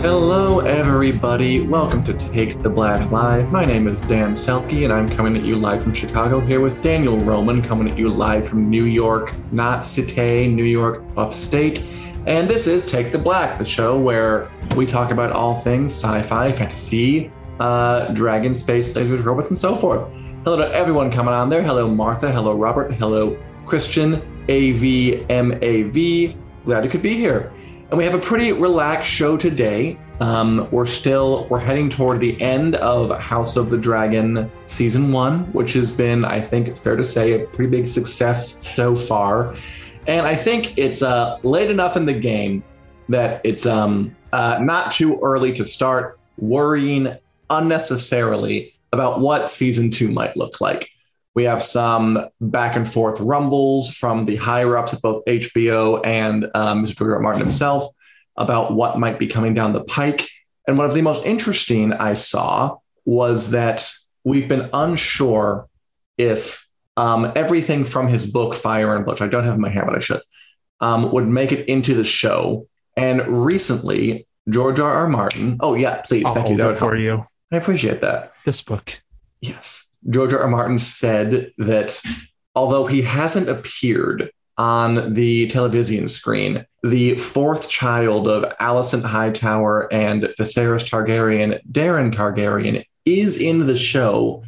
Hello, everybody. Welcome to Take the Black Live. My name is Dan Selcke, and I'm coming at you live from Chicago here with Daniel Roman, coming at you live from New York, not City, New York, upstate. And this is Take the Black, the show where we talk about all things sci fi, fantasy, uh, dragon, space, lasers, robots, and so forth. Hello to everyone coming on there. Hello, Martha. Hello, Robert. Hello, Christian. AVMAV. Glad you could be here. And we have a pretty relaxed show today. Um, we're still we're heading toward the end of House of the Dragon season one, which has been, I think, fair to say, a pretty big success so far. And I think it's uh, late enough in the game that it's um, uh, not too early to start worrying unnecessarily about what season two might look like. We have some back and forth rumbles from the higher ups at both HBO and um, Mr. George R. Martin himself about what might be coming down the pike. And one of the most interesting I saw was that we've been unsure if um, everything from his book Fire and Blood, I don't have in my hand, but I should, um, would make it into the show. And recently, George R. R. Martin. Oh yeah, please, I'll thank you. That for help. you. I appreciate that. This book. Yes. George R. R. Martin said that although he hasn't appeared on the television screen, the fourth child of Alicent Hightower and Viserys Targaryen, Daeron Targaryen, is in the show,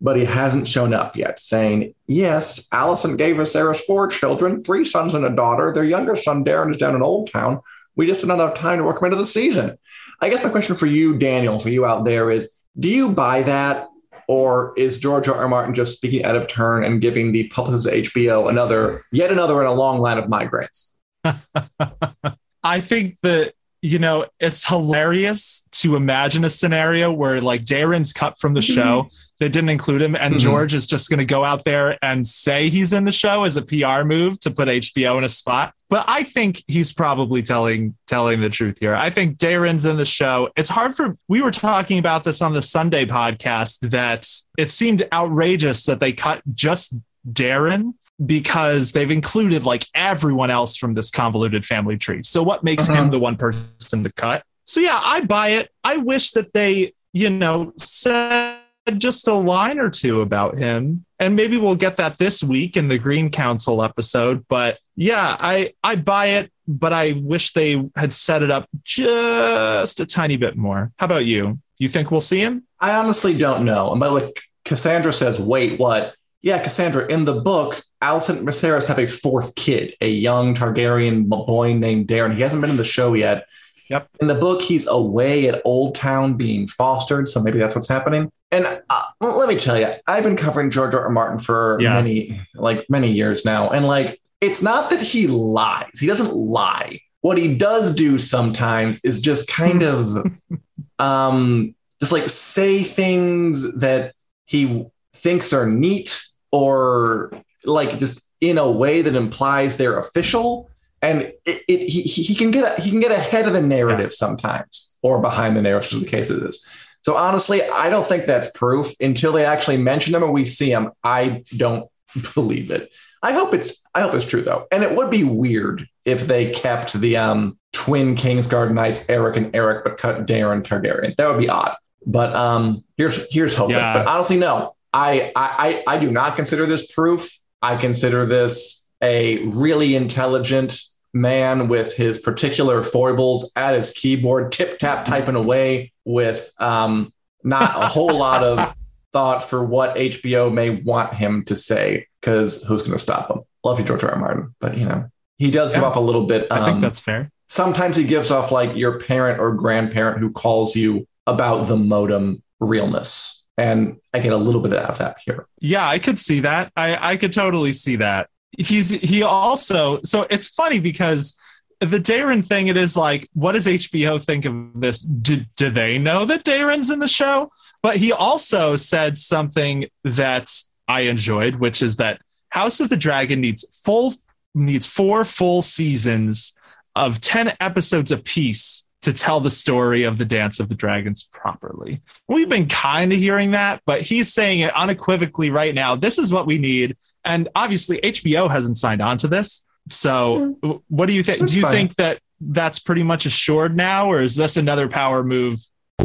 but he hasn't shown up yet, saying, Yes, Alicent gave Viserys four children, three sons and a daughter. Their younger son, Daeron, is down in Old Town. We just didn't have time to work him into the season. I guess my question for you, Daniel, for you out there is do you buy that? Or is George R. R. Martin just speaking out of turn and giving the publicists of HBO another, yet another in a long line of migraines? I think that you know it's hilarious to imagine a scenario where like Daeron's cut from the show. They didn't include him, and Mhm. George is just going to go out there and say he's in the show as a PR move to put HBO in a spot. But I think he's probably telling telling the truth here. I think Daeron's in the show. It's hard for we were talking about this on the Sunday podcast that it seemed outrageous that they cut just Daeron because they've included like everyone else from this convoluted family tree. So what makes Uh-huh. him the one person to cut? So yeah, I buy it. I wish that they, you know, said just a line or two about him. And maybe we'll get that this week in the Green Council episode. But yeah, I I buy it, but I wish they had set it up just a tiny bit more. How about you? You think we'll see him? I honestly don't know. And by like Cassandra says, wait, what? Yeah, Cassandra, in the book, Alicent and Viserys have a fourth kid, a young Targaryen boy named Daeron. He hasn't been in the show yet. Yep. In the book, he's away at Old Town being fostered, so maybe that's what's happening. And uh, let me tell you, I've been covering George R. R. Martin for Yeah. many, like many years now, and like it's not that he lies; he doesn't lie. What he does do sometimes is just kind of, um, just like say things that he thinks are neat or like just in a way that implies they're official. And it, it, he, he can get a, he can get ahead of the narrative sometimes or behind the narrative the case is so honestly i don't think that's proof. Until they actually mention him and we see him i don't believe it. I hope it's i hope it's true though. And it would be weird if they kept the um twin kingsguard knights eric and eric but cut daeron targaryen. That would be odd. But um here's here's hoping Yeah. but honestly no I, I I I do not consider this proof. I consider this a really intelligent man with his particular foibles at his keyboard, tip tap typing away with um, not a whole lot of thought for what HBO may want him to say. Because who's going to stop him? Love you, George R. R. Martin, but you know he does give off a little bit. I think um, that's fair. sometimes he gives off like your parent or grandparent who calls you about the modem realness. And I get a little bit of that here. Yeah, I could see that. I, I could totally see that. He's he also so it's funny because the Daeron thing, it is like, what does HBO think of this? Do, do they know that Daeron's in the show? But he also said something that I enjoyed, which is that House of the Dragon needs full needs four full seasons of 10 episodes apiece to tell the story of the Dance of the Dragons properly. We've been kind of hearing that, but he's saying it unequivocally right now. This is what we need. And obviously, HBO hasn't signed on to this. So, what do you think? Do you fine. think that that's pretty much assured now, or is this another power move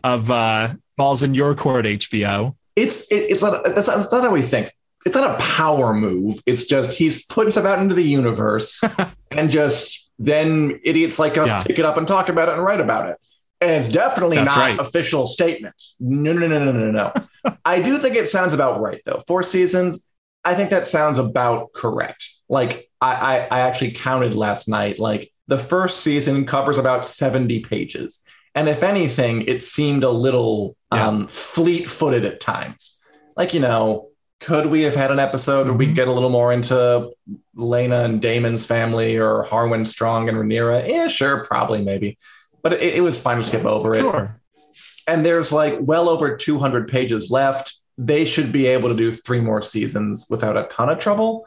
of uh, balls in your court, HBO? It's it, it's not that's not, that's not how we think. It's not a power move. It's just he's putting stuff out into the universe, and just then idiots like us yeah. pick it up and talk about it and write about it. And it's definitely That's not right. official statement. No, no, no, no, no, no. I do think it sounds about right though. Four seasons. I think that sounds about correct. Like I, I, I actually counted last night. Like the first season covers about 70 pages. And if anything, it seemed a little yeah. um, fleet footed at times. Like, you know, could we have had an episode where we mm-hmm. get a little more into Laena and Daemon's family or Harwin Strong and Rhaenyra? Yeah, sure, probably, maybe. But it, it was fine to skip over it. Sure. And there's like well over 200 pages left. They should be able to do three more seasons without a ton of trouble.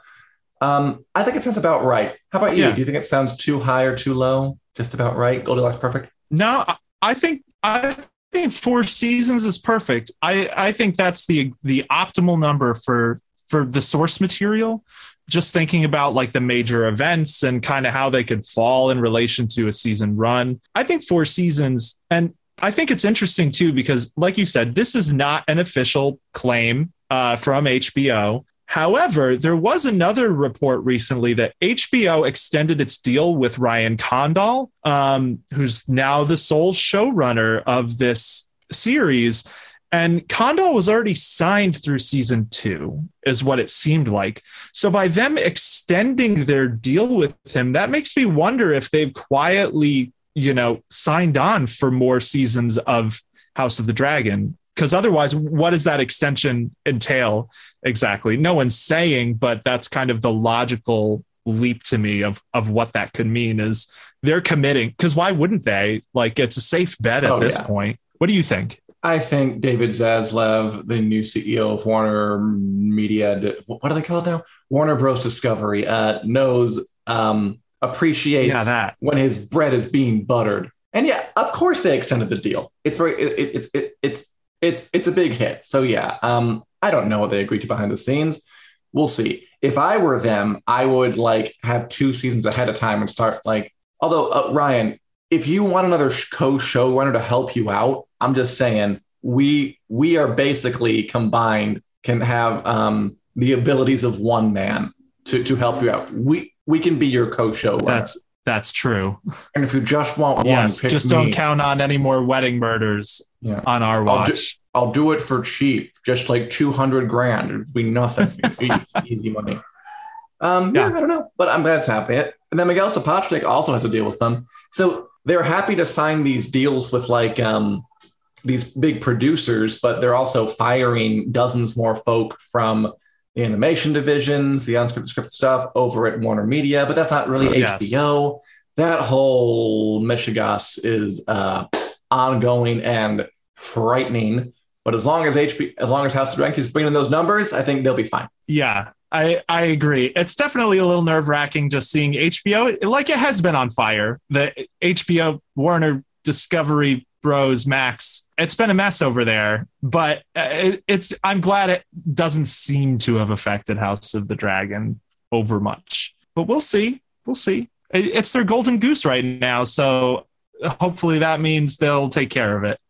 Um, I think it sounds about right. How about you? Yeah. Do you think it sounds too high or too low? Just about right? Goldilocks perfect? No, I think I think four seasons is perfect. I I think that's the the optimal number for for the source material. Just thinking about like the major events and kind of how they could fall in relation to a season run. I think four seasons and I think it's interesting too because, like you said, this is not an official claim uh, from HBO. However, there was another report recently that HBO extended its deal with Ryan Condal, um, who's now the sole showrunner of this series. And Condal was already signed through season two, is what it seemed like. So by them extending their deal with him, that makes me wonder if they've quietly, you know, signed on for more seasons of House of the Dragon because otherwise what does that extension entail exactly no one's saying but that's kind of the logical leap to me of of what that could mean is they're committing because why wouldn't they like it's a safe bet at oh, this yeah. point what do you think I think David Zaslav, the new CEO of Warner Media, what do they call it now? Warner Bros. Discovery, uh, knows, um, appreciates yeah, that. when his bread is being buttered. And yeah, of course they extended the deal. It's very, it, it's, it, it's it's it's it's a big hit. So yeah, um, I don't know what they agreed to behind the scenes. We'll see. If I were them, I would like have two seasons ahead of time and start like. Although uh, Ryan, if you want another co-showrunner to help you out, I'm just saying we we are basically combined can have um, the abilities of one man to to help you out. We we can be your co-showrunner. That's that's true. And if you just want one, yes, just don't count on any more wedding murders yeah. on our watch. I'll do, I'll do, it for cheap, just like two hundred grand. It'd be nothing. It'd be easy money. Um, yeah. yeah. I don't know, but I'm glad it's happening. And then Miguel Sapochnik also has to deal with them, so they're happy to sign these deals with like um, these big producers, but they're also firing dozens more folk from the animation divisions, the unscripted script stuff over at Warner Media, but that's not really oh, yes. HBO. That whole Michigas is uh, ongoing and frightening. But as long as HP, as long as House of Dragon is bringing those numbers, I think they'll be fine. Yeah, I I agree. It's definitely a little nerve wracking just seeing HBO like it has been on fire. The HBO Warner Discovery Bros Max. It's been a mess over there, but uh, it, it's. I'm glad it doesn't seem to have affected House of the Dragon over much. But we'll see. We'll see. It's their golden goose right now, so hopefully that means they'll take care of it.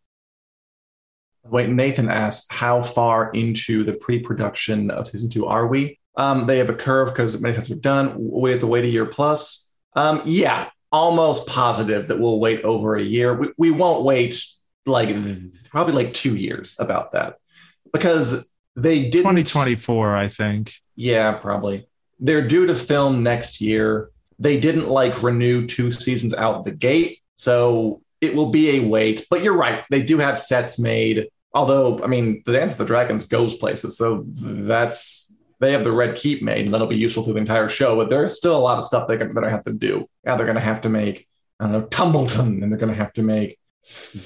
Wait, Nathan asked, how far into the pre-production of season two are we? Um, they have a curve because many times we're done. We have to wait a year plus. Um, yeah, almost positive that we'll wait over a year. We, we won't wait like probably like two years about that because they did 2024, I think. Yeah, probably. They're due to film next year. They didn't like renew two seasons out the gate. So it will be a wait. But you're right. They do have sets made. Although, I mean, the Dance of the Dragons goes places, so that's they have the Red Keep made, and that'll be useful through the entire show. But there's still a lot of stuff they're going to have to do. Yeah, they're going to have to make I don't know Tumbleton, and they're going to have to make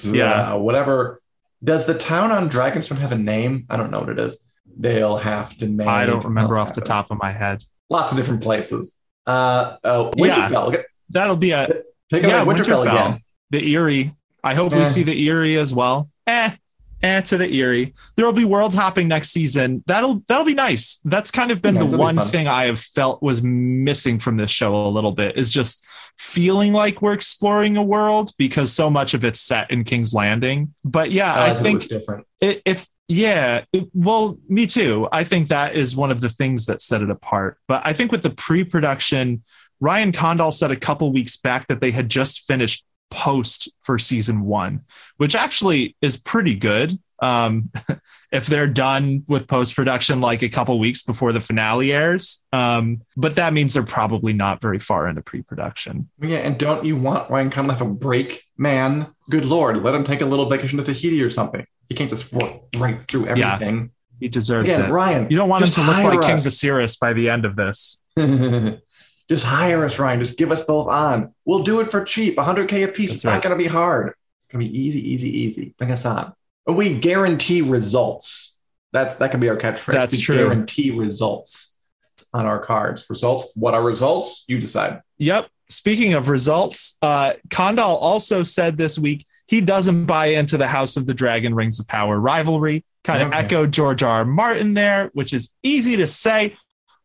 Yeah. uh, whatever. Does the town on Dragonstone have a name? I don't know what it is. They'll have to make. I don't remember off the top of my head. Lots of different places. Uh, uh Winterfell. At- That'll be a yeah, Winterfell, Winterfell. again. the Eyrie. I hope we Eh. see the Eyrie as well. Eh, eh to the Eyrie. There will be world hopping next season. That'll that'll be nice. That's kind of been Nice, the that'll be one thing I have felt was missing from this show a little bit is just feeling like we're exploring a world because so much of it's set in King's Landing. But yeah, I, I it think was different. it, if yeah it- well me too i think that is one of the things that set it apart but i think with the pre-production ryan condal said a couple weeks back that they had just finished post for season one which actually is pretty good um, if they're done with post-production like a couple weeks before the finale airs um, but that means they're probably not very far into pre-production Yeah, and don't you want Ryan Condal to have a break, man? Good lord, let him take a little vacation to Tahiti or something. He can't just work right through Yeah. everything. he deserves Again, it Ryan, you don't want him to look like king us. Viserys by the end of this just hire us, Ryan. Just give us both on. We'll do it for cheap, 100k a piece. That's it's right. not going to be hard. It's going to be easy, easy, easy. Bring us on. We guarantee results. That's that can be our catchphrase. That's we true. Guarantee results on our cards. Results. What are results? You decide. Yep. Speaking of results, uh, Condal also said this week he doesn't buy into the House of the Dragon Rings of Power rivalry. Kind of Okay. echoed George R. R. Martin there, which is easy to say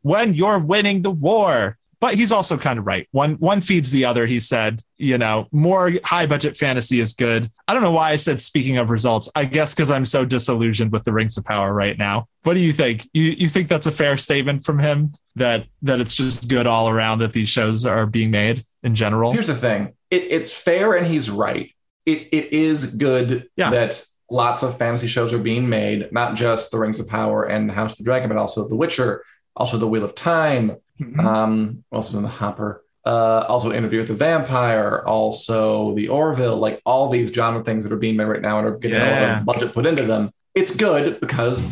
when you're winning the war. But he's also kind of right. One one feeds the other. He said, you know, more high budget fantasy is good. I don't know why I said speaking of results. I guess because I'm so disillusioned with the Rings of Power right now. What do you think? You you think that's a fair statement from him that that it's just good all around that these shows are being made in general? Here's the thing. It, it's fair, and he's right. It it is good Yeah. that lots of fantasy shows are being made, not just The Rings of Power and House of the Dragon, but also The Witcher, also The Wheel of Time, Mhm. um, also in the Hopper, uh, also Interview with the Vampire, also The Orville, like all these genre things that are being made right now and are getting a lot of budget put into them. It's good because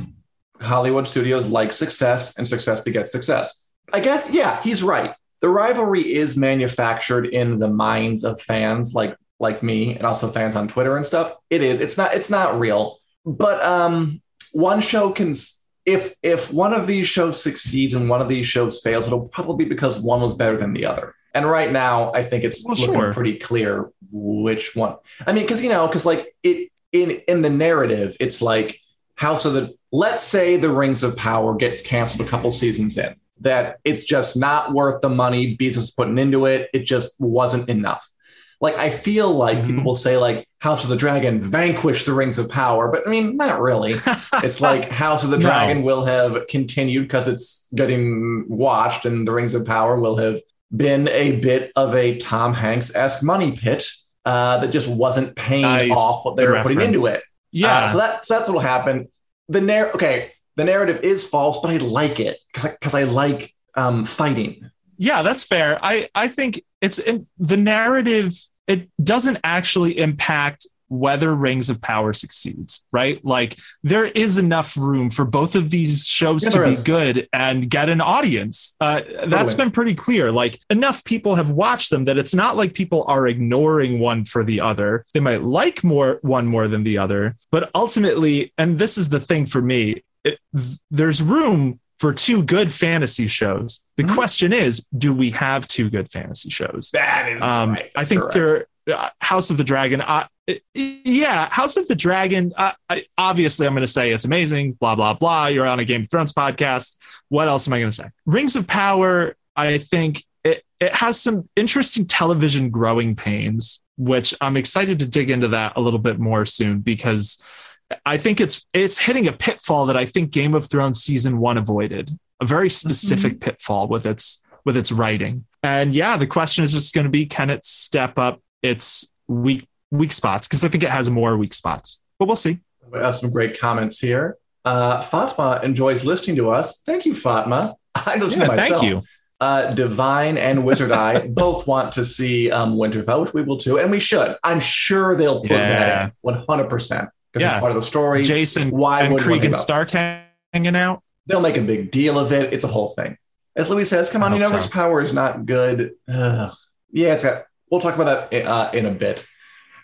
Hollywood studios like success and success begets success. I guess, yeah, he's right. The rivalry is manufactured in the minds of fans like like me and also fans on Twitter and stuff. It is. It's not it's not real. But um one show can if if one of these shows succeeds and one of these shows fails, it'll probably be because one was better than the other. And right now, I think it's Well, looking sure. pretty clear which one. I mean, because you know, because like it in in the narrative, it's like House of the. Let's say the Rings of Power gets canceled a couple seasons in. That it's just not worth the money Bezos is putting into it. It just wasn't enough. Like I feel like Mhm. people will say like House of the Dragon vanquished the Rings of Power, but I mean not really. It's like House of the No. Dragon will have continued because it's getting watched, and the Rings of Power will have been a bit of a Tom Hanks esque money pit uh, that just wasn't paying Nice. off what they were putting into it. yeah. Uh, so that so that's what'll happen. The narr okay, the narrative is false, but I like it because because I, like um, fighting. yeah, that's fair. I I think it's in, the narrative. It doesn't actually impact whether Rings of Power succeeds, right? Like there is enough room for both of these shows Yeah, to be is. good and get an audience. Uh, that's Totally. been pretty clear. Like enough people have watched them that it's not like people are ignoring one for the other. They might like more one more than the other, but ultimately, and this is the thing for me, it, there's room for two good fantasy shows. The Mhm. question is, do we have two good fantasy shows? That is Um, right. I think correct. they're uh, House of the Dragon. Uh, yeah, House of the Dragon. Uh, I, obviously, I'm going to say it's amazing. Blah blah blah. You're on a Game of Thrones podcast. What else am I going to say? Rings of Power. I think it it has some interesting television growing pains, which I'm excited to dig into that a little bit more soon because I think it's it's hitting a pitfall that I think Game of Thrones season one avoided. A very specific pitfall with its with its writing. And yeah, the question is just going to be can it step up its weak weak spots? Because I think it has more weak spots, but we'll see. We have some great comments here. Uh, Fatma enjoys listening to us. Thank you, Fatma. I listen Yeah, to myself. thank you. Uh, Divine and Wizard Eye both want to see um, Winterfell, which we will too, and we should. I'm sure they'll put Yeah. that in 100%. Because Yeah. it's part of the story. Jason Why and would Krieg and? Stark hanging out. They'll make a big deal of it. It's a whole thing. As Louis says, come on, you know, so. Power is not good. Ugh. Yeah, it's got. We'll talk about that uh, in a bit.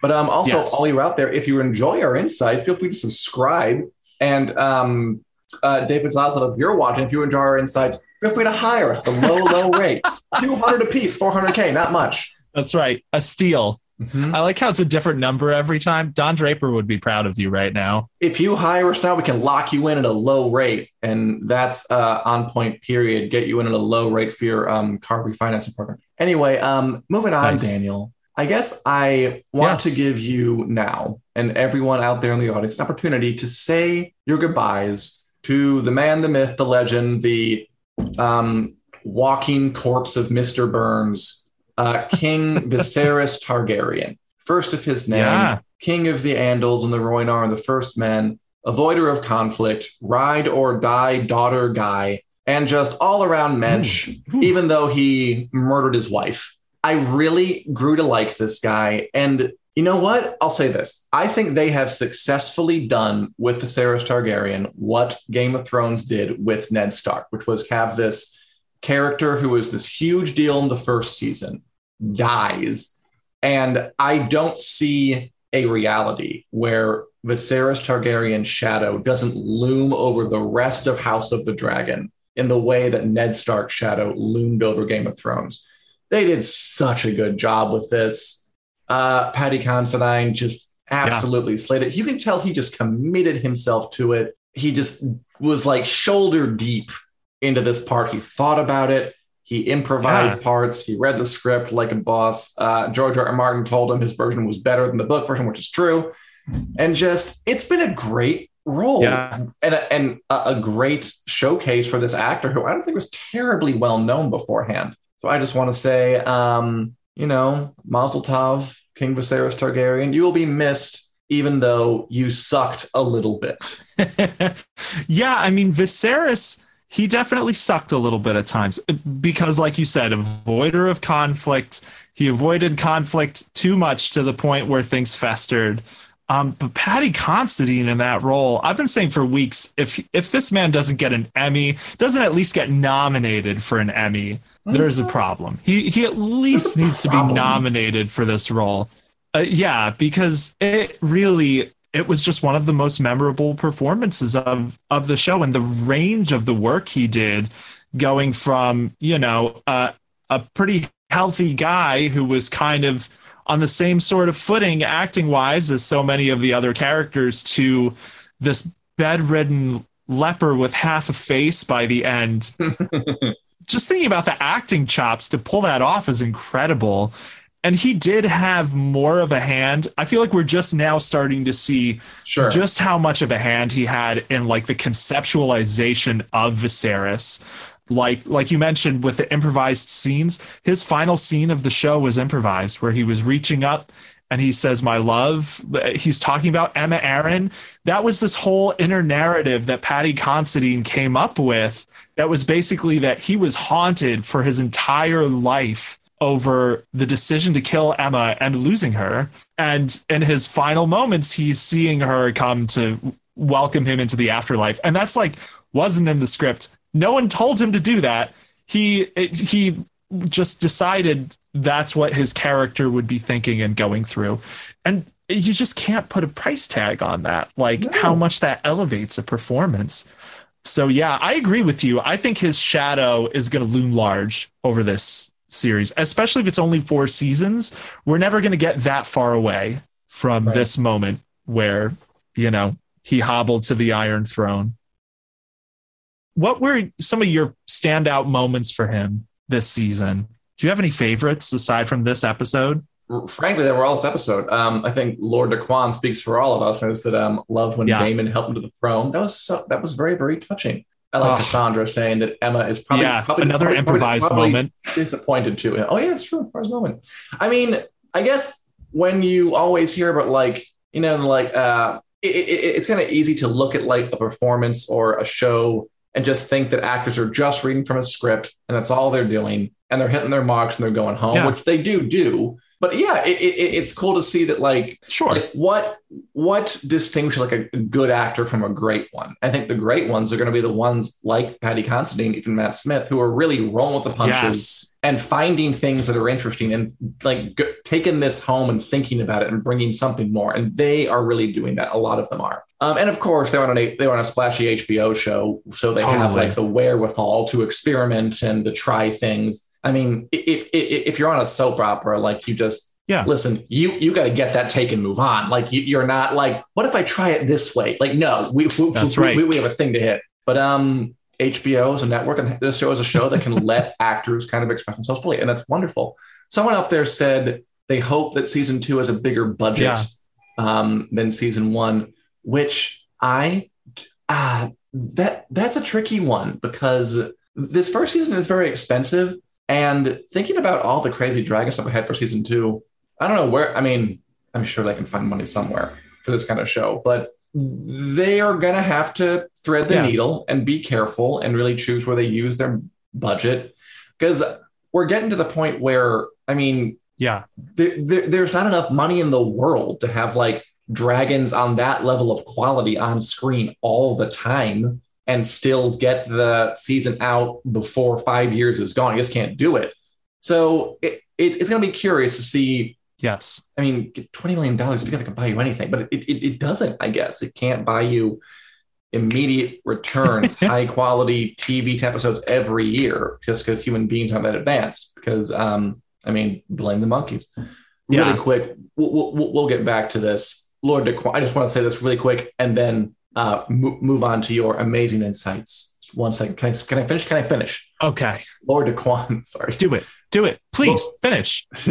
But um, also, Yes. all you out there, if you enjoy our insight, feel free to subscribe. And um, uh, David Zaslav, if you're watching, if you enjoy our insights, feel free to hire us. The low, low rate, two hundred a piece, four hundred k, not much. That's right. A steal. Mhm. I like how it's a different number every time. Don Draper would be proud of you right now. If you hire us now, we can lock you in at a low rate, and that's uh, on point. Period. Get you in at a low rate for your um, car refinancing program. Anyway, um, moving on. Daniel. I guess I want Yes. to give you now and everyone out there in the audience an opportunity to say your goodbyes to the man, the myth, the legend, the um, walking corpse of Mr. Burns, uh, King Viserys Targaryen, first of his name, Yeah. King of the Andals and the Rhoynar and the First Men, avoider of conflict, ride or die daughter guy, and just all around mensch, Ooh. even though he murdered his wife. I really grew to like this guy. And you know what? I'll say this. I think they have successfully done with Viserys Targaryen what Game of Thrones did with Ned Stark, which was have this character who was this huge deal in the first season dies. And I don't see a reality where Viserys Targaryen's shadow doesn't loom over the rest of House of the Dragon in the way that Ned Stark's shadow loomed over Game of Thrones. They did such a good job with this. Uh, Paddy Considine just absolutely slayed it. You can tell he just committed himself to it. He just was like shoulder deep into this part. He thought about it. He improvised Yeah. parts. He read the script like a boss. Uh, George R. R. Martin told him his version was better than the book version, which is true. And just, it's been a great role Yeah. and, a, and a, a great showcase for this actor who I don't think was terribly well known beforehand. So I just want to say, um, you know, Mazel Tov, King Viserys Targaryen, you will be missed, even though you sucked a little bit. yeah, I mean Viserys, he definitely sucked a little bit at times because, like you said, avoider of conflict. He avoided conflict too much to the point where things festered. Um, but Paddy Considine in that role, I've been saying for weeks, if if this man doesn't get an Emmy, doesn't at least get nominated for an Emmy, there's a problem. He he at least needs to be nominated for this role. Uh, yeah, because it really it was just one of the most memorable performances of of the show and the range of the work he did going from you know uh, a pretty healthy guy who was kind of on the same sort of footing acting wise as so many of the other characters to this bedridden leper with half a face by the end just thinking about the acting chops to pull that off is incredible. And he did have more of a hand. I feel like we're just now starting to see Sure. just how much of a hand he had in like the conceptualization of Viserys. Like like you mentioned with the improvised scenes, his final scene of the show was improvised where he was reaching up and he says my love he's talking about aemma arryn that was this whole inner narrative that paddy considine came up with that was basically that he was haunted for his entire life over the decision to kill aemma and losing her and in his final moments he's seeing her come to welcome him into the afterlife and that's like wasn't in the script no one told him to do that he he just decided that's what his character would be thinking and going through. And you just can't put a price tag on that, like No. how much that elevates a performance. So, yeah, I agree with you. I think his shadow is going to loom large over this series, especially if it's only four seasons. We're never going to get that far away from Right. this moment where, you know, he hobbled to the Iron Throne. What were some of your standout moments for him this season? Do you have any favorites aside from this episode? Frankly, they were all this episode. Um, I think Lord DeQuan speaks for all of us when it's that um, love when Yeah. Daemon helped him to the throne. That was so, that was very very touching. I like Oh. Cassandra saying that Aemma is probably yeah, probably, another probably- improvised probably moment. disappointed too. Oh yeah, it's true. Improvised moment. I mean, I guess when you always hear about like you know like uh, it, it, it's kind of easy to look at like a performance or a show and just think that actors are just reading from a script and that's all they're doing and they're hitting their marks and they're going home, Yeah. which they do do. But yeah, it, it, it's cool to see that like Sure. like what what distinguishes like a, good actor from a great one. I think the great ones are going to be the ones like Paddy Considine, even Matt Smith, who are really rolling with the punches yes. and finding things that are interesting and like g- taking this home and thinking about it and bringing something more. And they are really doing that. A lot of them are. Um, and of course, they're on a they're on a splashy HBO show, so they have like the wherewithal to experiment and to try things. I mean, if if, if you're on a soap opera, like you just Yeah. listen, you you got to get that take and move on. Like you, you're not like, what if I try it this way? Like, no, we we, we, right. we, we have a thing to hit. But um, HBO is a network, and this show is a show that can let actors kind of express themselves fully, and that's wonderful. Someone up there said they hope that season two has a bigger budget Yeah. um, than season one, which I ah that that's a tricky one because this first season is very expensive, and thinking about all the crazy dragon stuff ahead for season two, I don't know where. I mean, I'm sure they can find money somewhere for this kind of show, but they are going to have to thread the Yeah. needle and be careful and really choose where they use their budget because we're getting to the point where I mean, Yeah. there, there, there's not enough money in the world to have like dragons on that level of quality on screen all the time and still get the season out before five years is gone. You just can't do it. So it, it, it's going to be curious to see. Yes. I mean, $20 million together can buy you anything, but it, it, it doesn't, I guess. It can't buy you immediate returns, high quality TV episodes every year just because human beings aren't that advanced. Because, um, I mean, blame the monkeys. Really Yeah. quick, we'll, we'll, we'll get back to this. Lord DeQuan, I just want to say this really quick and then uh, mo- move on to your amazing insights. One second. Can I, can I finish? Can I finish? Okay. Lord DeQuan, sorry. Do it. Do it. Please finish.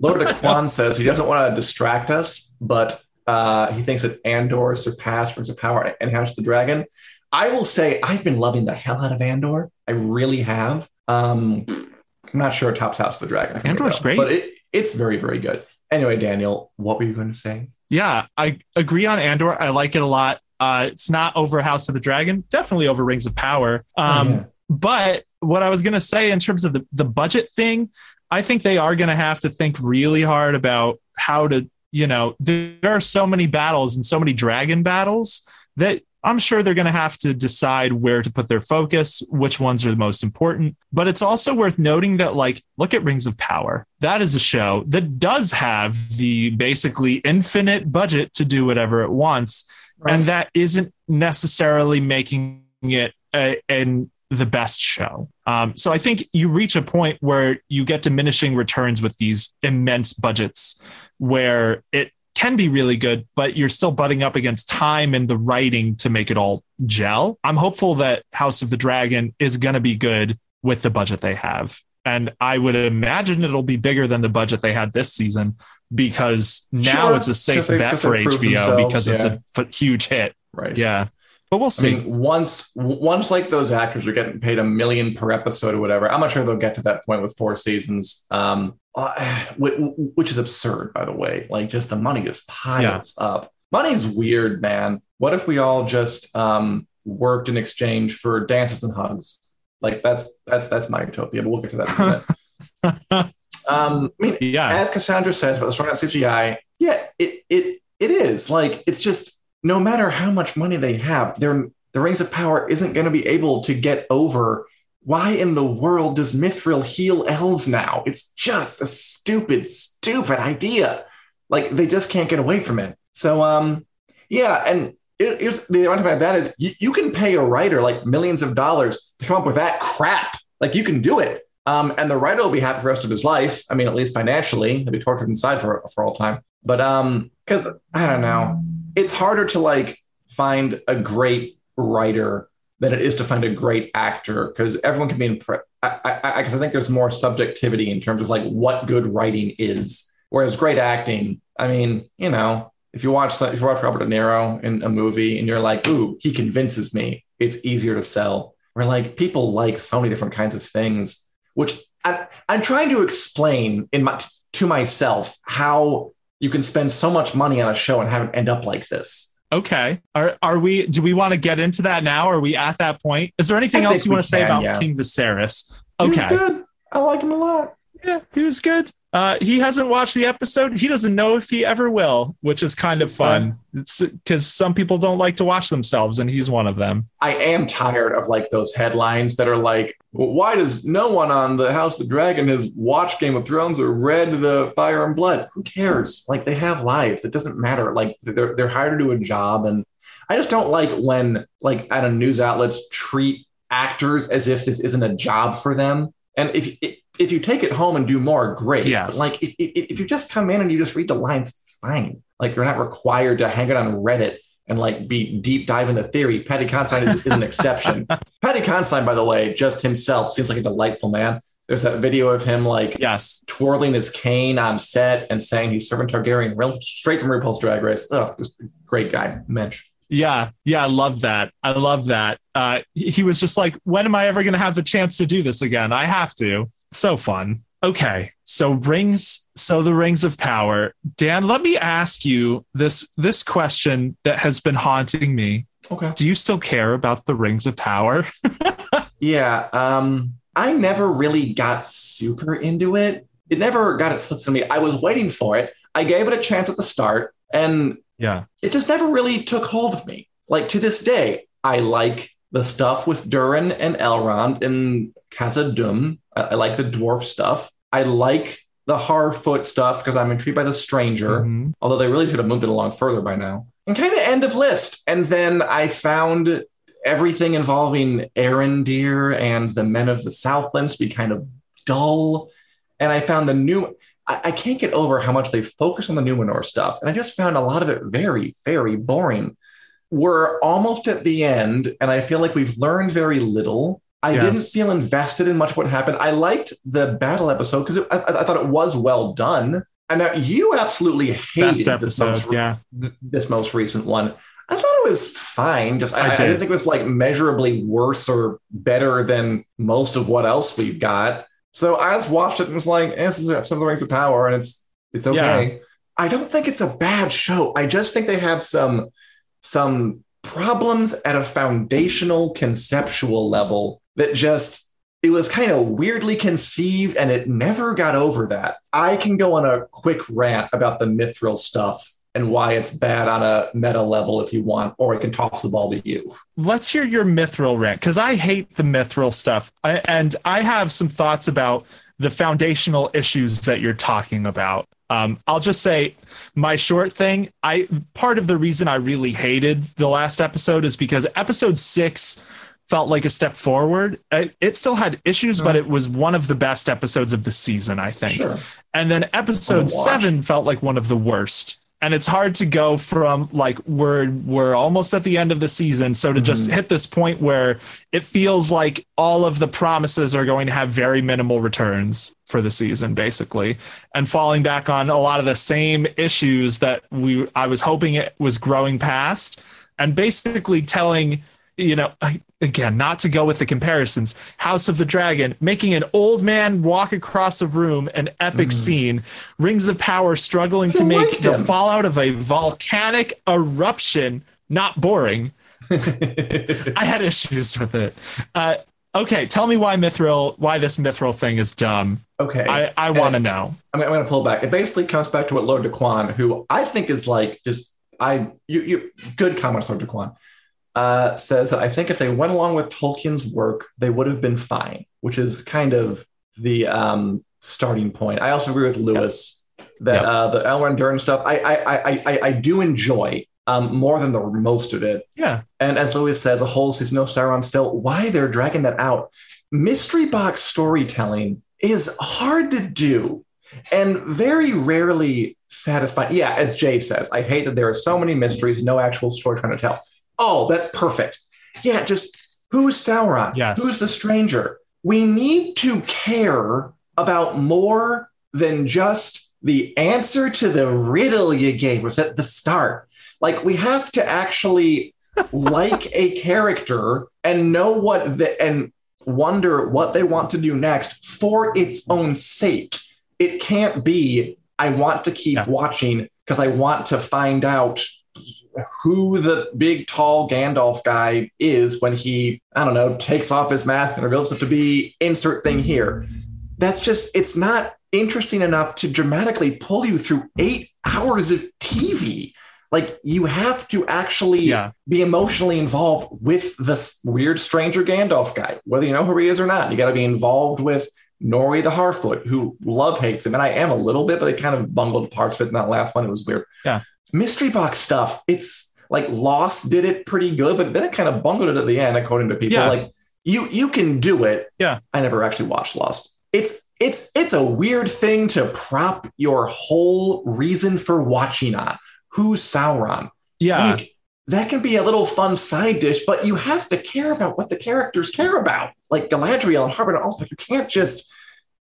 Lord DeQuan says he doesn't want to distract us, but uh, he thinks that Andor surpassed Rings of Power and House of the Dragon. I will say I've been loving the hell out of Andor. I really have. Um, I'm not sure it tops House of the Dragon. I think it Andor's great. but it, it's very, very good. Anyway, Daniel, what were you going to say? Yeah, I agree on Andor. I like it a lot. Uh, it's not over House of the Dragon, definitely over Rings of Power. Um, Oh, yeah. But what I was going to say in terms of the, the budget thing, I think they are going to have to think really hard about how to, you know, there are so many battles and so many dragon battles that I'm sure they're going to have to decide where to put their focus, which ones are the most important. But it's also worth noting that, like, look at Rings of Power. That is a show that does have the basically infinite budget to do whatever it wants. And that isn't necessarily making it a, an the best show. Um, so I think you reach a point where you get diminishing returns with these immense budgets where it can be really good, but you're still butting up against time and the writing to make it all gel. I'm hopeful that House of the Dragon is going to be good with the budget they have. And I would imagine it'll be bigger than the budget they had this season because now Sure, it's a safe they- bet for HBO themselves, because it's yeah. a f- huge hit. Right. Yeah. But we'll I see. mean, once once like those actors are getting paid a million per episode or whatever, I'm not sure they'll get to that point with four seasons. Um, uh, which, is absurd, by the way. Like, just the money just piles up. Money's weird, man. What if we all just um, worked in exchange for dances and hugs? Like, that's that's that's my utopia. But we'll get to that in a minute. um, I mean, yeah. as Cassandra says about the strong out CGI, yeah, it it it is like it's just no matter how much money they have, their the Rings of Power isn't going to be able to get over. Why in the world does Mithril heal elves now? It's just a stupid, stupid idea. Like they just can't get away from it. So, um, yeah, and it, here's the ironic about that is you, you can pay a writer like millions of dollars to come up with that crap. Like you can do it. Um, and the writer will be happy for the rest of his life. I mean, at least financially, he'll be tortured inside for, for all time. But um, because I don't know, it's harder to like find a great writer than it is to find a great actor because everyone can be impressed. I, I, I guess I think there's more subjectivity in terms of like what good writing is, whereas great acting. I mean, you know, if you watch if you watch Robert De Niro in a movie and you're like, ooh, he convinces me, it's easier to sell. We're like people like so many different kinds of things, which I, I'm trying to explain in my to myself how you can spend so much money on a show and have it end up like this. Okay. Are are we? Do we want to get into that now? Are we at that point? Is there anything else you want to say about yeah. King Viserys? He was Okay. good. I like him a lot. Yeah, he was good. Uh, he hasn't watched the episode. He doesn't know if he ever will, which is kind of It's fun. It's because some people don't like to watch themselves, and he's one of them. I am tired of like those headlines that are like, "Well, why does no one on the House of the Dragon has watched Game of Thrones or read the Fire and Blood? Who cares? Like they have lives. It doesn't matter. Like they're they're hired to do a job, and I just don't like when like I don't news outlets treat actors as if this isn't a job for them. And if if you take it home and do more, great. Yes. But like if, if if you just come in and you just read the lines, fine. Like you're not required to hang it on Reddit and like be deep dive into theory. Paddy Considine is, is an exception. Paddy Considine, by the way, just himself seems like a delightful man. There's that video of him like Yes. twirling his cane on set and saying he's serving Targaryen, real straight from RuPaul's Drag Race. Ugh, just great guy, Mensch. Yeah, yeah, I love that. I love that. Uh, he was just like, when am I ever going to have the chance to do this again? I have to. So fun. Okay, so rings. So the rings of power. Dan, let me ask you this this question that has been haunting me. Okay. Do you still care about the rings of power? Yeah. Um, I never really got super into it. It never got its hooks in me. I was waiting for it. I gave it a chance at the start, and Yeah. it just never really took hold of me. Like to this day, I like the stuff with Durin and Elrond and Khazad-dûm. I, I like the dwarf stuff. I like the Harfoot stuff because I'm intrigued by the stranger. Mhm. Although they really should have moved it along further by now. And kind of end of list. And then I found everything involving Arondir and the Men of the Southlands to be kind of dull. And I found the new. I, I can't get over how much they focus on the Numenor stuff. And I just found a lot of it very, very boring. We're almost at the end, and I feel like we've learned very little. I Yes. didn't feel invested in much what happened. I liked the battle episode because I, I thought it was well done. And now you absolutely hated Best this most. Yeah. th- this most recent one. I thought it was fine. Just I, I I, did. didn't think it was like measurably worse or better than most of what else we've got. So I just watched it and was like, eh, "This is some of the Rings of Power, and it's it's okay." I don't think it's a bad show. I just think they have some some problems at a foundational conceptual level that just it was kind of weirdly conceived and it never got over that. I can go on a quick rant about the mithril stuff and why it's bad on a meta level if you want, or I can toss the ball to you. let's hear your mithril rant because I hate the mithril stuff, I, and I have some thoughts about the foundational issues that you're talking about. Um, I'll just say my short thing. I part of the reason I really hated the last episode is because episode six felt like a step forward. It, it still had issues, but it was one of the best episodes of the season, I think. Sure. And then episode seven felt like one of the worst. And it's hard to go from like we're we're almost at the end of the season, so to just mm-hmm. hit this point where it feels like all of the promises are going to have very minimal returns for the season, basically, and falling back on a lot of the same issues that we I was hoping it was growing past, and basically telling you know, again, not to go with the comparisons, House of the Dragon, making an old man walk across a room, an epic scene, Rings of Power struggling So to make the fallout of a volcanic eruption not boring. I had issues with it. Uh, okay, tell me why Mithril, why this Mithril thing is dumb. Okay. I, I want to know. I'm, I'm going to pull back. It basically comes back to what Lord DeQuan, who I think is like just I you you good comments, Lord DeQuan, uh, says that I think if they went along with Tolkien's work, they would have been fine, which is kind of the um, starting point. I also agree with Lewis that Yep. uh, the Elrond Durin stuff I I, I I I do enjoy um, more than the most of it. Yeah. And as Lewis says, a whole season of Sauron still. Why they're dragging that out? Mystery box storytelling is hard to do and very rarely satisfying. Yeah, as Jay says, I hate that there are so many mysteries, no actual story trying to tell. Oh, that's perfect. Yeah, just who's Sauron? Yes. Who's the stranger? We need to care about more than just the answer to the riddle you gave us at the start. Like we have to actually like a character and know what the and wonder what they want to do next for its own sake. It can't be I want to keep Yeah. watching because I want to find out who the big tall Gandalf guy is when he I don't know takes off his mask and reveals himself to be insert thing here. That's just it's not interesting enough to dramatically pull you through eight hours of TV. Like you have to actually Yeah. be emotionally involved with this weird stranger Gandalf guy, whether you know who he is or not. You got to be involved with Nori the Harfoot, who love hates him, and I am a little bit, but they kind of bungled parts of it in that last one. It was weird. Yeah. Mystery box stuff. It's like Lost did it pretty good, but then it kind of bungled it at the end, according to people. Yeah. Like you, you can do it. Yeah. I never actually watched Lost. It's it's it's a weird thing to prop your whole reason for watching on. Who's Sauron? Yeah. Like, that can be a little fun side dish, but you have to care about what the characters care about. Like Galadriel and Halbrand also, you can't just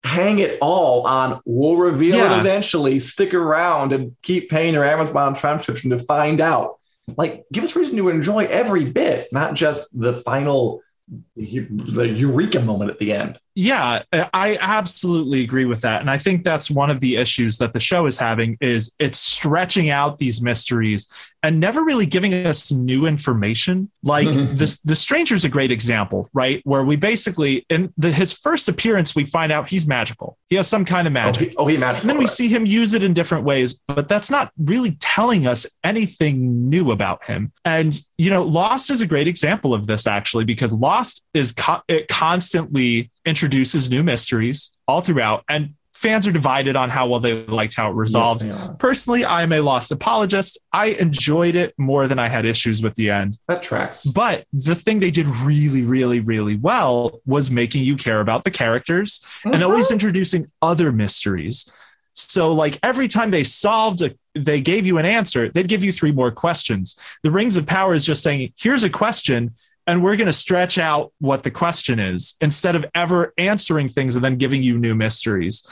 hang it all on we'll reveal Yeah. it eventually, stick around and keep paying your Amazon Prime subscription to find out. Like, give us reason to enjoy every bit, not just the final the eureka moment at the end. Yeah, uh, I absolutely agree with that. And I think that's one of the issues that the show is having is it's stretching out these mysteries and never really giving us new information. Like this the stranger's a great example, right? Where we basically in the, his first appearance we find out he's magical. He has some kind of Oh, magic. he, oh, he magical. And then we see him use it in different ways, but that's not really telling us anything new about him. And, you know, Lost is a great example of this actually, because Lost is, co- it constantly introduces new mysteries all throughout. And fans are divided on how well they liked how it resolved. Yes. Personally, I'm a Lost apologist. I enjoyed it more than I had issues with the end. that tracks. But the thing they did really, really, really well was making you care about the characters and mm-hmm. always introducing other mysteries. So, like every time they solved a, they gave you an answer, they'd give you three more questions. The Rings of Power is just saying, here's a question, and we're going to stretch out what the question is instead of ever answering things and then giving you new mysteries.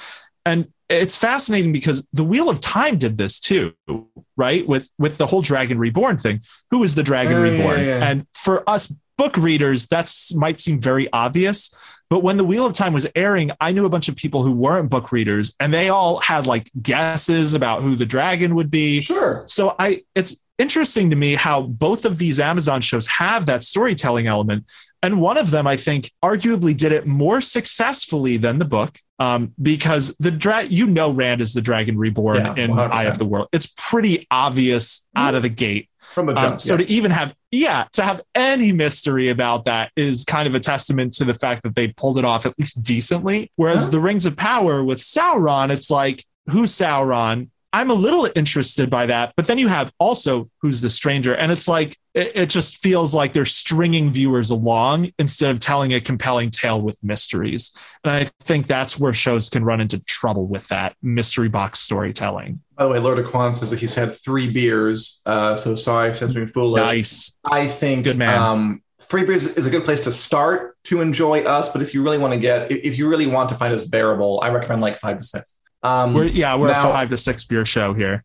And it's fascinating because the Wheel of Time did this too, right? With with the whole Dragon Reborn thing. Who is the Dragon Oh, yeah, Reborn? yeah. And for us book readers, that's might seem very obvious. But when the Wheel of Time was airing, I knew a bunch of people who weren't book readers, and they all had like guesses about who the dragon would be. Sure. So I it's interesting to me how both of these Amazon shows have that storytelling element. And one of them, I think, arguably did it more successfully than the book, um, because the dra- you know Rand is the Dragon Reborn Yeah, in 100%. Eye of the World. It's pretty obvious out of the gate. From the Um, so yeah. to even have, yeah, to have any mystery about that is kind of a testament to the fact that they pulled it off at least decently. Whereas Huh? the Rings of Power with Sauron, it's like, who's Sauron? I'm a little interested by that, but then you have also who's the stranger, and it's like it, it just feels like they're stringing viewers along instead of telling a compelling tale with mysteries. And I think that's where shows can run into trouble with that mystery box storytelling. By the way, Lord Aquan says that he's had three beers. Uh, so sorry if that's been foolish. Nice. I think Good man. Um, three beers is a good place to start to enjoy us. But if you really want to get, if if you really want to find us bearable, I recommend like five to six. Um, We're yeah, we're Now- a five to six beer show here.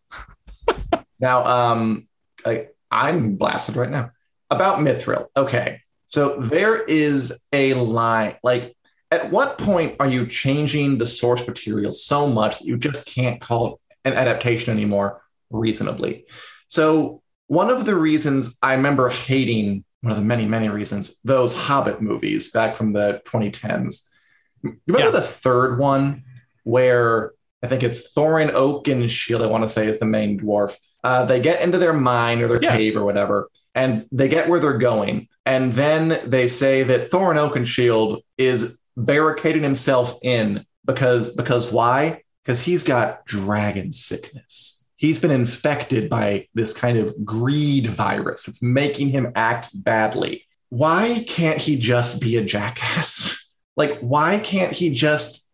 now, um, I, I'm blasted right now about Mithril. Okay, so there is a line. Like, at what point are you changing the source material so much that you just can't call it an adaptation anymore reasonably? So, one of the reasons I remember hating, one of the many, many reasons, those Hobbit movies back from the 2010s. You remember Yeah. the third one where I think it's Thorin Oakenshield, I want to say is the main dwarf. Uh, they get into their mine or their Yeah. cave or whatever, and they get where they're going. And then they say that Thorin Oakenshield is barricading himself in because because why? Because he's got dragon sickness. He's been infected by this kind of greed virus that's making him act badly. Why can't he just be a jackass? Like, why can't he just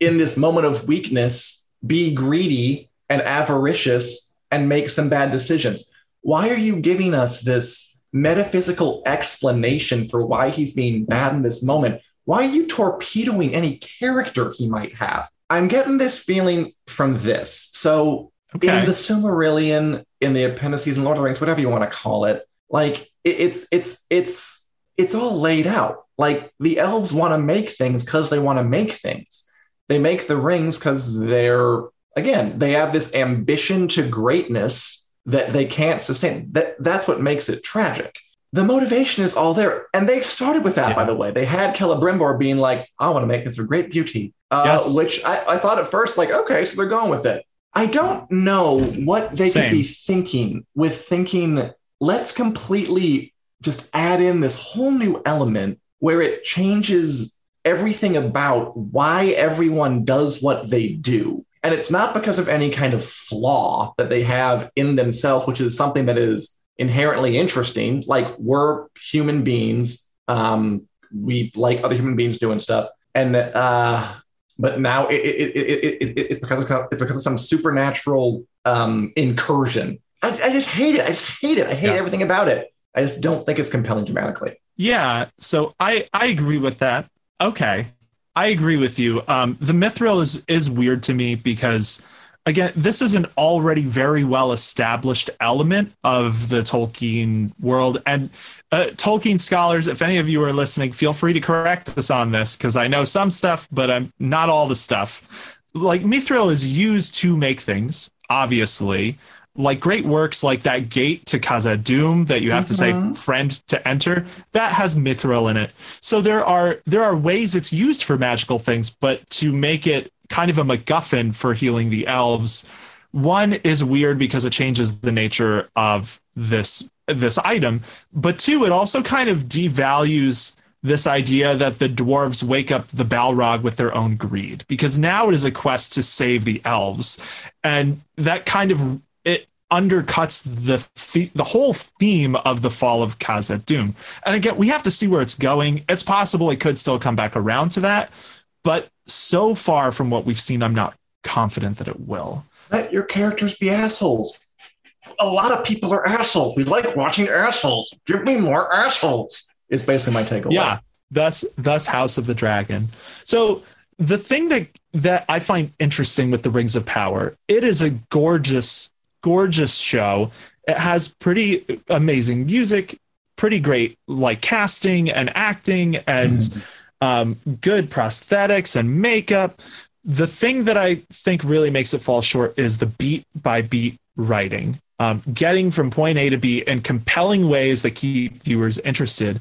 in this moment of weakness be greedy and avaricious and make some bad decisions. Why are you giving us this metaphysical explanation for why he's being bad in this moment? Why are you torpedoing any character he might have? I'm getting this feeling from this. So Okay. in the Silmarillion, in the appendices and Lord of the Rings, whatever you want to call it, like it- it's it's it's it's all laid out. Like the elves want to make things because they want to make things. They make the rings because they're again they have this ambition to greatness that they can't sustain. That that's what makes it tragic. The motivation is all there. And they started with that, Yeah. by the way. They had Celebrimbor being like, I want to make this a great beauty, uh, Yes. which I, I thought at first, like, okay, so they're going with it. I don't know what they Same. could be thinking with thinking, let's completely just add in this whole new element where it changes everything about why everyone does what they do. And it's not because of any kind of flaw that they have in themselves, which is something that is inherently interesting. Like we're human beings. Um, we like other human beings doing stuff. And uh, but now it, it, it, it, it, it's because of it's because of some supernatural um, incursion. I, I just hate it. I just hate it. I hate Yeah. everything about it. I just don't think it's compelling dramatically. Yeah, so I I agree with that. Okay, I agree with you. Um, the mithril is is weird to me because again, this is an already very well established element of the Tolkien world. And uh, Tolkien scholars, if any of you are listening, feel free to correct us on this because I know some stuff, but I'm not all the stuff. Like mithril is used to make things, obviously. Like great works like that gate to Khazad-dûm that you have to say friend to enter, that has mithril in it. So there are there are ways it's used for magical things, but to make it kind of a MacGuffin for healing the elves, one is weird because it changes the nature of this this item, but two, it also kind of devalues this idea that the dwarves wake up the Balrog with their own greed because now it is a quest to save the elves, and that kind of it undercuts the the, the whole theme of the fall of Khazad-dûm. And again, we have to see where it's going. It's possible it could still come back around to that, but so far from what we've seen, I'm not confident that it will. Let your characters be assholes. A lot of people are assholes. We like watching assholes. Give me more assholes. Is basically my takeaway. Yeah. Thus, thus House of the Dragon. So the thing that that I find interesting with the Rings of Power, it is a gorgeous, gorgeous show. It has pretty amazing music, pretty great like casting and acting, and mm-hmm. Um, good prosthetics and makeup. The thing that I think really makes it fall short is the beat by beat writing. Um, getting from point A to B in compelling ways that keep viewers interested.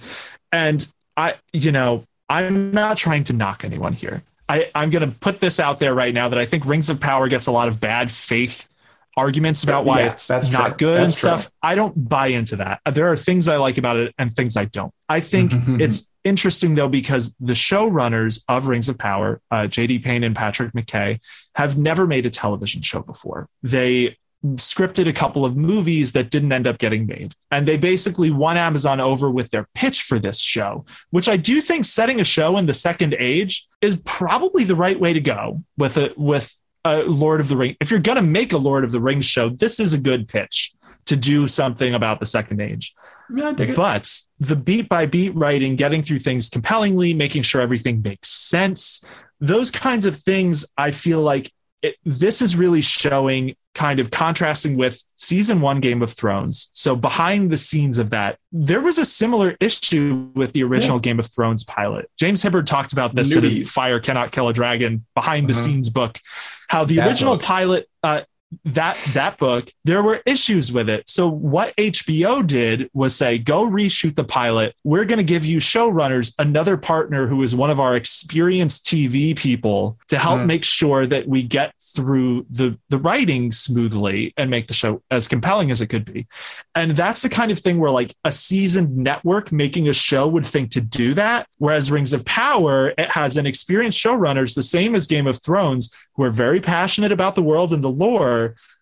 And I, you know, I'm not trying to knock anyone here. I, I'm going to put this out there right now that I think Rings of Power gets a lot of bad faith arguments about why Yeah, it's that's not true. good That's and stuff. I don't buy into that. There are things I like about it and things I don't. I think it's interesting though because the showrunners of Rings of Power, uh, J.D. Payne and Patrick McKay, have never made a television show before. They scripted a couple of movies that didn't end up getting made. And they basically won Amazon over with their pitch for this show, which I do think setting a show in the second age is probably the right way to go with a with a Lord of the Ring. If you're gonna make a Lord of the Rings show, this is a good pitch to do something about the second age. Yeah, I dig it. But the beat by beat writing, getting through things compellingly, making sure everything makes sense, those kinds of things, I feel like it, this is really showing kind of contrasting with season one Game of Thrones. So behind the scenes of that, there was a similar issue with the original Game of Thrones pilot. James Hibbard talked about this in Newbies. Fire Cannot Kill a Dragon behind the Mhm. scenes book, how the That original book. pilot, uh, that that book there were issues with it. So what hbo did was say go reshoot the pilot. We're going to give you showrunners another partner who is one of our experienced tv people to help Hmm. make sure that we get through the the writing smoothly and make the show as compelling as it could be. And that's the kind of thing where like a seasoned network making a show would think to do that. Whereas rings of power it has an experienced showrunners the same as game of thrones who are very passionate about the world and the lore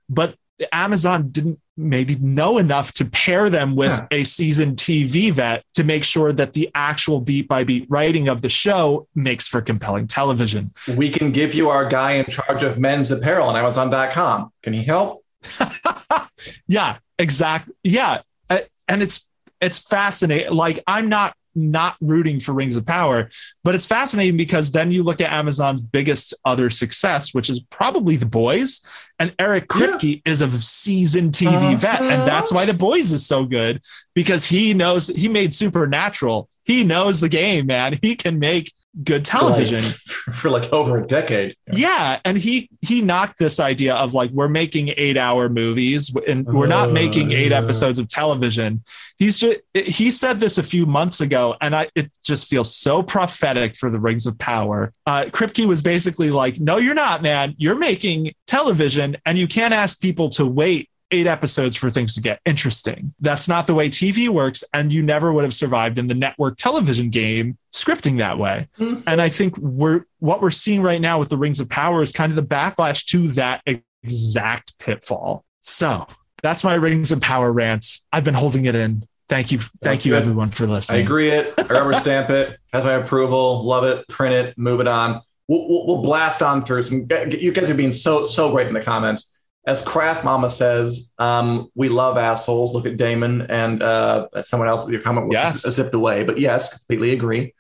but amazon didn't maybe know enough to pair them with Yeah. a seasoned tv vet to make sure that the actual beat by beat writing of the show makes for compelling television we can give you our guy in charge of men's apparel on Amazon.com. Can he help? yeah exactly. yeah Uh, and it's it's fascinating like i'm not not rooting for rings of power but it's fascinating because then you look at amazon's biggest other success which is probably the boys and eric Yeah. kripke is a seasoned tv uh-huh. vet and that's why the boys is so good because he knows he made supernatural. He knows the game man. He can make good television for like over a decade. Yeah, and he he knocked this idea of like we're making eight hour movies and we're not making eight Uh. episodes of television. He's just he said this a few months ago, and I it just feels so prophetic for the Rings of Power. Uh, Kripke was basically like, "No, you're not, man. You're making television, and you can't ask people to wait." Eight episodes for things to get interesting. That's not the way TV works, and you never would have survived in the network television game scripting that way. Mm-hmm. And I think we're what we're seeing right now with the Rings of Power is kind of the backlash to that exact pitfall. So that's my Rings of Power rants. I've been holding it in. Thank you, thank That's you, good. everyone, for I listening. agree it. I rubber stamp it. Has my approval. Love it. Print it. Move it on. We'll, we'll, we'll blast on through some. You guys are being so so great in the comments. As Craft Mama says, um, we love assholes. Look at Daemon and uh, someone else with your comment was Yes. zipped away. But yes, completely agree.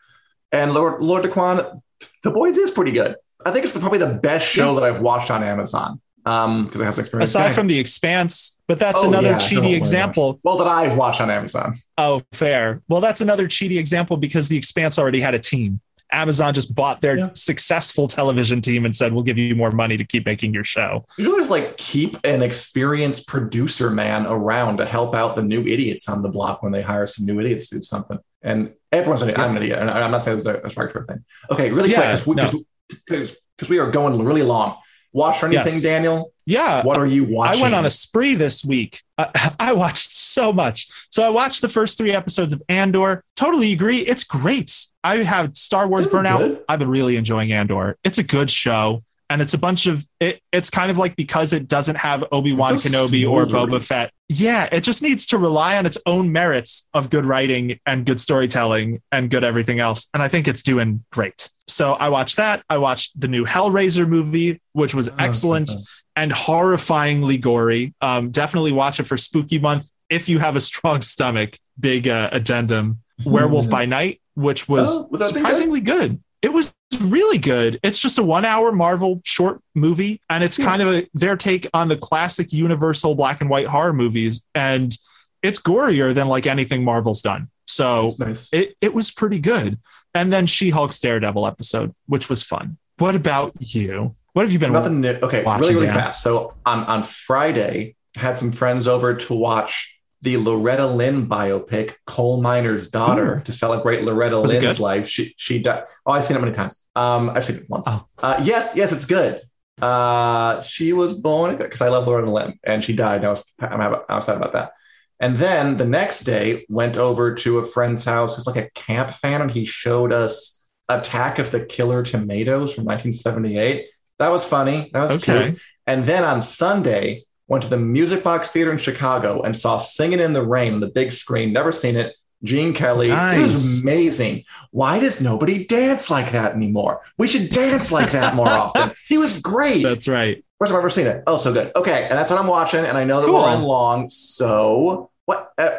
And Lord Lord Daquan, The Boys is pretty good. I think it's the, probably the best show that I've watched on Amazon because it has experience. Aside from The Expanse, but that's Oh, another yeah, cheaty example. well that I've watched on Amazon. Oh, fair. Well, that's another cheaty example because The Expanse already had a team. Amazon just bought their Yeah. successful television team and said, "We'll give you more money to keep making your show." You should just like keep an experienced producer man around to help out the new idiots on the block when they hire some new idiots to do something. And everyone's an, I'm an idiot. And I'm not saying this is a, a structure thing. Okay, really Yeah, quick, because we, no. 'cause we are going really long. Watch anything, Yes. Daniel? Yeah, What are you watching? I went on a spree this week. I, I watched so much. So I watched the first three episodes of Andor. Totally agree. It's great. I have Star Wars Is it burnout. I've been really enjoying Andor. It's a good show. And it's a bunch of it, it's kind of like because it doesn't have Obi-Wan so Kenobi or. Boba Fett. Yeah, it just needs to rely on its own merits of good writing and good storytelling and good everything else. And I think it's doing great. So I watched that. I watched the new Hellraiser movie, which was Oh, excellent okay. And horrifyingly gory. Um, definitely watch it for spooky month if you have a strong stomach. Big uh, addendum. Werewolf by Night, which was Oh, was surprisingly good. It was really good. It's just a one-hour Marvel short movie, and it's kind of a, their take on the classic Universal black and white horror movies, and it's gorier than like anything Marvel's done. So nice. it, it was pretty good. And then She-Hulk's Daredevil episode, which was fun. What about you? What have you been Nothing new. Okay, really, really now. fast. So on on Friday, had some friends over to watch the Loretta Lynn biopic, Coal Miner's Daughter, to celebrate Loretta Was Lynn's life. She she died. Oh, I've seen it many times. Um, I've seen it once. Oh. Uh, yes, yes, it's good. Uh, she was born because I love Loretta Lynn, and she died. I was I'm, happy- I was sad about that. And then the next day, went over to a friend's house who's like a camp fan, and he showed us Attack of the Killer Tomatoes from 1978. That was funny. That was Okay. cute. And then on Sunday, went to the Music Box Theater in Chicago and saw Singing in the Rain on the big screen. Never seen it. Gene Kelly. It was amazing. Why does nobody dance like that anymore? We should dance like that more often. He was great. That's right. First time I've ever seen it. Oh, so good. Okay, and that's what I'm watching. And I know that Cool. we're on long. So what? Uh,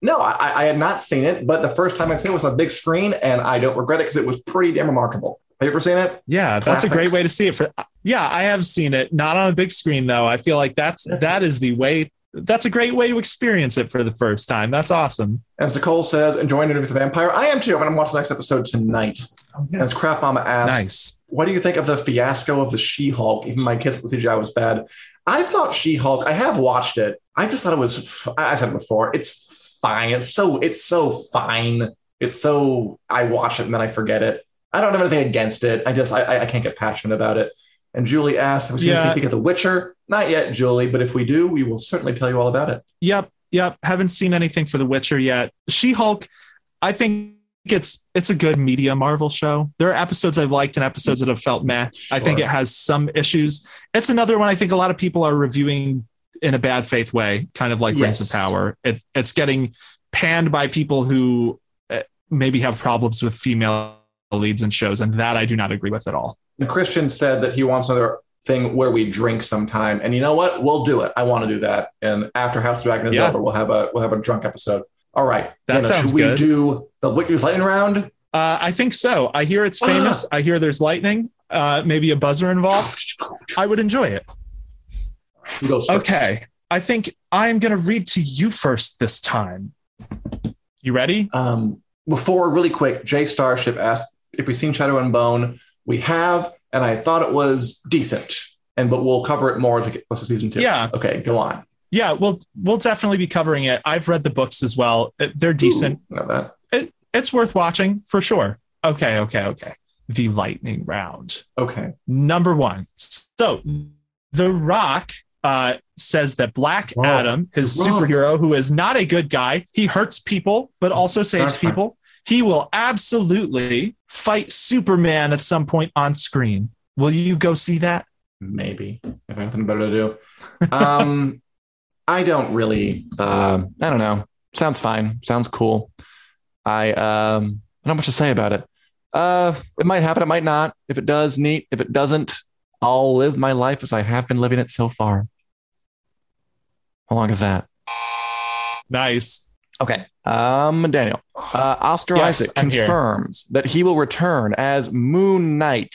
no, I, I had not seen it, but the first time I seen it was on a big screen, and I don't regret it because it was pretty damn remarkable. Have you ever seen it? Yeah, that's a great way to see it. For yeah, I have seen it, not on a big screen though. I feel like that's that is the way. That's a great way to experience it for the first time. That's awesome. As Nicole says, enjoying Interview with the Vampire. I am too. I'm going to watch the next episode tonight. Oh, and as Crap Mama asks, Nice. what do you think of the fiasco of the She-Hulk? Even my kiss at the CGI was bad. I thought She-Hulk. I have watched it. I just thought it was. f- I said it before. It's fine. It's so. It's so fine. It's so. I watch it and then I forget it. I don't have anything against it. I just. I, I can't get passionate about it. And Julie asked, "Have we seen a Yeah. peek of The Witcher?" Not yet, Julie. But if we do, we will certainly tell you all about it. Yep, yep. Haven't seen anything for The Witcher yet. She Hulk. I think it's it's a good media Marvel show. There are episodes I've liked and episodes that have felt meh. I think it has some issues. It's another one I think a lot of people are reviewing in a bad faith way, kind of like Rings of Power. It, it's getting panned by people who uh, maybe have problems with female leads and shows, and that I do not agree with at all. And Christian said that he wants another thing where we drink sometime. And you know what? We'll do it. I want to do that. And after House of Dragon is Yeah. over, we'll have a we'll have a drunk episode. All right. That Now, sounds should we good. do the Wicked Lightning round? Uh, I think so. I hear it's famous. I hear there's lightning, uh, maybe a buzzer involved. I would enjoy it. Who goes first? Okay. I think I'm going to read to you first this time. You ready? Um, before, really quick, Jay Starship asked if we've seen Shadow and Bone. We have, and I thought it was decent. And but we'll cover it more as we get close to season two. Yeah. Okay, go on. Yeah, we'll we'll definitely be covering it. I've read the books as well. They're decent. Ooh. It, it's worth watching for sure. Okay, okay, okay. The lightning round. Okay. Number one. So, The Rock uh, says that Black Whoa. Adam, his Rock. superhero, who is not a good guy, he hurts people, but also saves people. He will absolutely fight Superman at some point on screen. Will you go see that? Maybe if I have nothing better to do. Um, I don't really. Uh, I don't know. Sounds fine. Sounds cool. I um, I don't know much to say about it. Uh, it might happen. It might not. If it does, neat. If it doesn't, I'll live my life as I have been living it so far. How long is that? Nice. Okay. Um, Daniel, uh, Oscar Yes, Isaac I'm here. confirms that he will return as Moon Knight.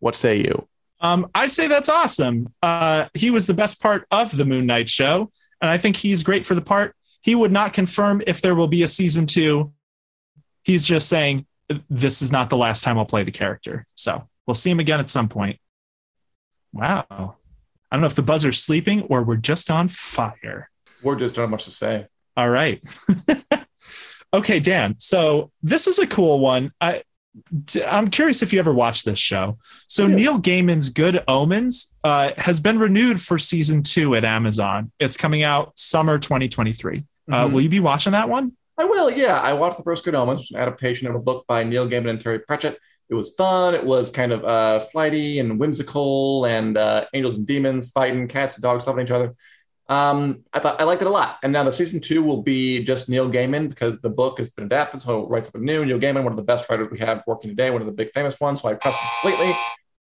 What say you? Um, I say that's awesome. Uh, he was the best part of the Moon Knight show, and I think he's great for the part. He would not confirm if there will be a season two. He's just saying this is not the last time I'll play the character. So we'll see him again at some point. Wow. I don't know if the buzzer's sleeping or we're just on fire. We're just don't have much to say. All right. okay, Dan. So this is a cool one. I I'm curious if you ever watched this show. So Yeah. Neil Gaiman's Good Omens uh, has been renewed for season two at Amazon. It's coming out summer 2023. Uh, Mhm. will you be watching that one? I will, yeah. I watched the first Good Omens, which is an adaptation of a book by Neil Gaiman and Terry Pratchett. It was fun. It was kind of uh, flighty and whimsical, and uh, angels and demons fighting, cats and dogs loving each other. Um, I thought I liked it a lot. And now the season two will be just Neil Gaiman because the book has been adapted, so it writes up a new. Neil Gaiman, one of the best writers we have working today, one of the big famous ones. So I trust him completely.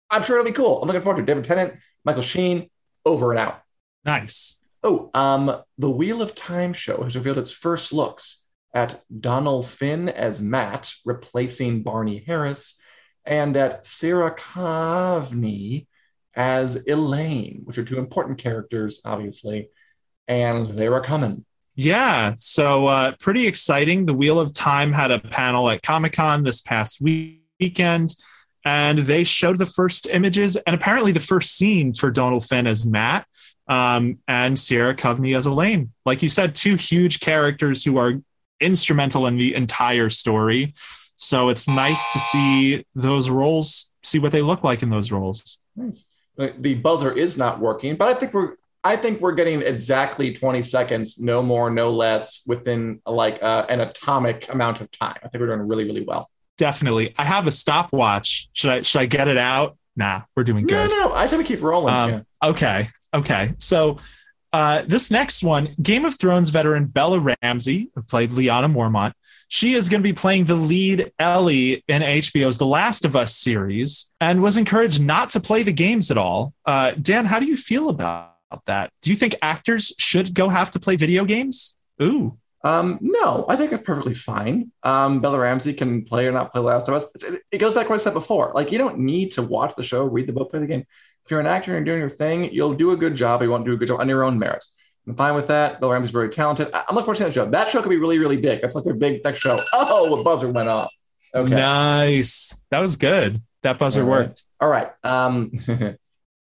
I'm sure it'll be cool. I'm looking forward to it. David Tennant, Michael Sheen, over and out. Nice. Oh, um, the Wheel of Time show has revealed its first looks at Dónal Finn as Mat, replacing Barney Harris, and at Ceara Coveney as Elayne, which are two important characters, obviously, and they were coming. Yeah. So uh, pretty exciting. The Wheel of Time had a panel at Comic Con this past week- weekend, and they showed the first images and apparently the first scene for Dónal Finn as Mat um, and Ceara Coveney as Elayne. Like you said, two huge characters who are instrumental in the entire story. So it's nice to see those roles, see what they look like in those roles. Nice. The buzzer is not working, but I think we're I think we're getting exactly 20 seconds, no more, no less, within like uh, an atomic amount of time. I think we're doing really, really well. Definitely. I have a stopwatch. Should I should I get it out? Nah, we're doing good. No, no, I say we keep rolling. Um, yeah. Okay. Okay. So uh, this next one, Game of Thrones veteran Bella Ramsey, who played Lyanna Mormont, she is going to be playing the lead Ellie in HBO's The Last of Us series and was encouraged not to play the games at all. Uh, Dan, how do you feel about that? Do you think actors should go have to play video games? Ooh. Um, no, I think it's perfectly fine. Um, Bella Ramsey can play or not play Last of Us. It goes back to what I said before. Like, you don't need to watch the show, read the book, play the game. If you're an actor and you're doing your thing, you'll do a good job. You won't do a good job on your own merits. I'm fine with that. Bella Ramsey's very talented. I- I'm looking forward to that show. That show could be really, really big. That's like their big next show. Oh, a buzzer went off. Okay. Nice. That was good. That buzzer All right. worked. All right. Um,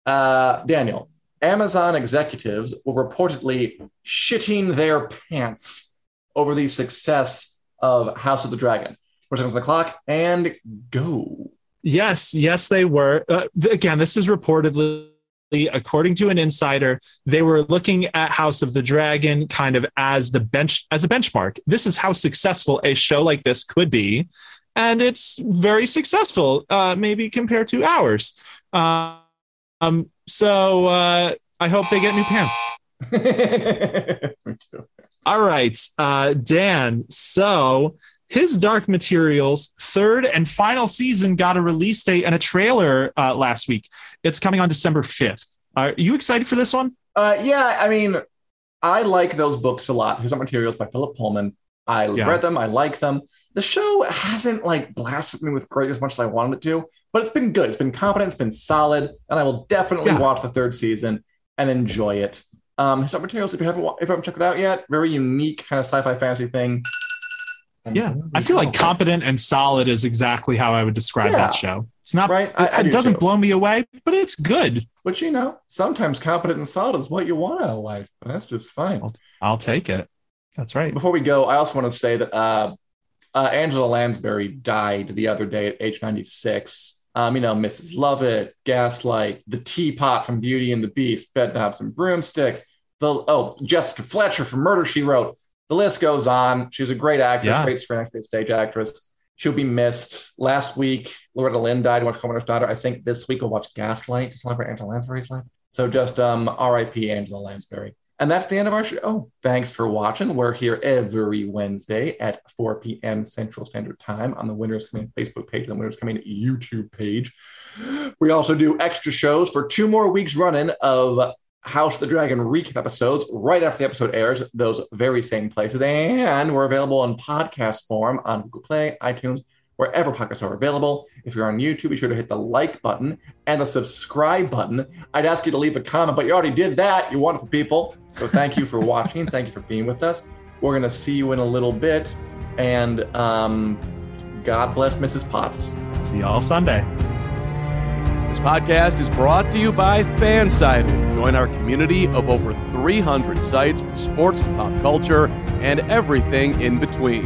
uh, Daniel, Amazon executives were reportedly shitting their pants over the success of House of the Dragon. Four seconds on the clock and go. Yes, yes, they were. Uh, again, this is reportedly, according to an insider, they were looking at House of the Dragon kind of as the bench as a benchmark. This is how successful a show like this could be, and it's very successful, uh, maybe compared to ours. Uh, um, so uh, I hope they get new pants. All right, uh, Dan. So his Dark Materials third and final season got a release date and a trailer uh, last week. It's coming on December fifth. Are you excited for this one? Uh, yeah, I mean, I like those books a lot. His Dark Materials by Philip Pullman. I Yeah. read them. I like them. The show hasn't like blasted me with great as much as I wanted it to, but it's been good. It's been competent. It's been solid, and I will definitely Yeah. watch the third season and enjoy it. Um, His Dark Materials, if you haven't if you haven't checked it out yet, very unique kind of sci-fi fantasy thing. Yeah, I feel like competent and solid is exactly how I would describe Yeah. that show. It's not Right, I- I it do doesn't too. blow me away, but it's good. But you know, sometimes competent and solid is what you want out of life. And that's just fine. I'll, I'll take it. That's right. Before we go, I also want to say that uh, uh, Angela Lansbury died the other day at age 96. Um, you know, Mrs. Lovett, Gaslight, the teapot from Beauty and the Beast, Bedknobs and Broomsticks, the oh, Jessica Fletcher from Murder She Wrote. The list goes on. She's a great actress, Yeah. great screen actress, great stage actress. She'll be missed. Last week, Loretta Lynn died. Watched Coal Miner's Daughter. I think this week we'll watch Gaslight to celebrate Angela Lansbury's life. So just um, R.I.P. Angela Lansbury. And that's the end of our show. Thanks for watching. We're here every Wednesday at 4 p.m. Central Standard Time on the Winners Coming Facebook page and the Winners Coming YouTube page. We also do extra shows for two more weeks running of House of the Dragon recap episodes right after the episode airs, those very same places. And we're available in podcast form on Google Play, iTunes, wherever podcasts are available. If you're on YouTube, be sure to hit the like button and the subscribe button. I'd ask you to leave a comment, but you already did that, you wonderful people. So thank you for watching. Thank you for being with us. We're going to see you in a little bit. And um, God bless Mrs. Potts. See y'all Sunday. This podcast is brought to you by Fansided. Join our community of over 300 sites from sports to pop culture and everything in between.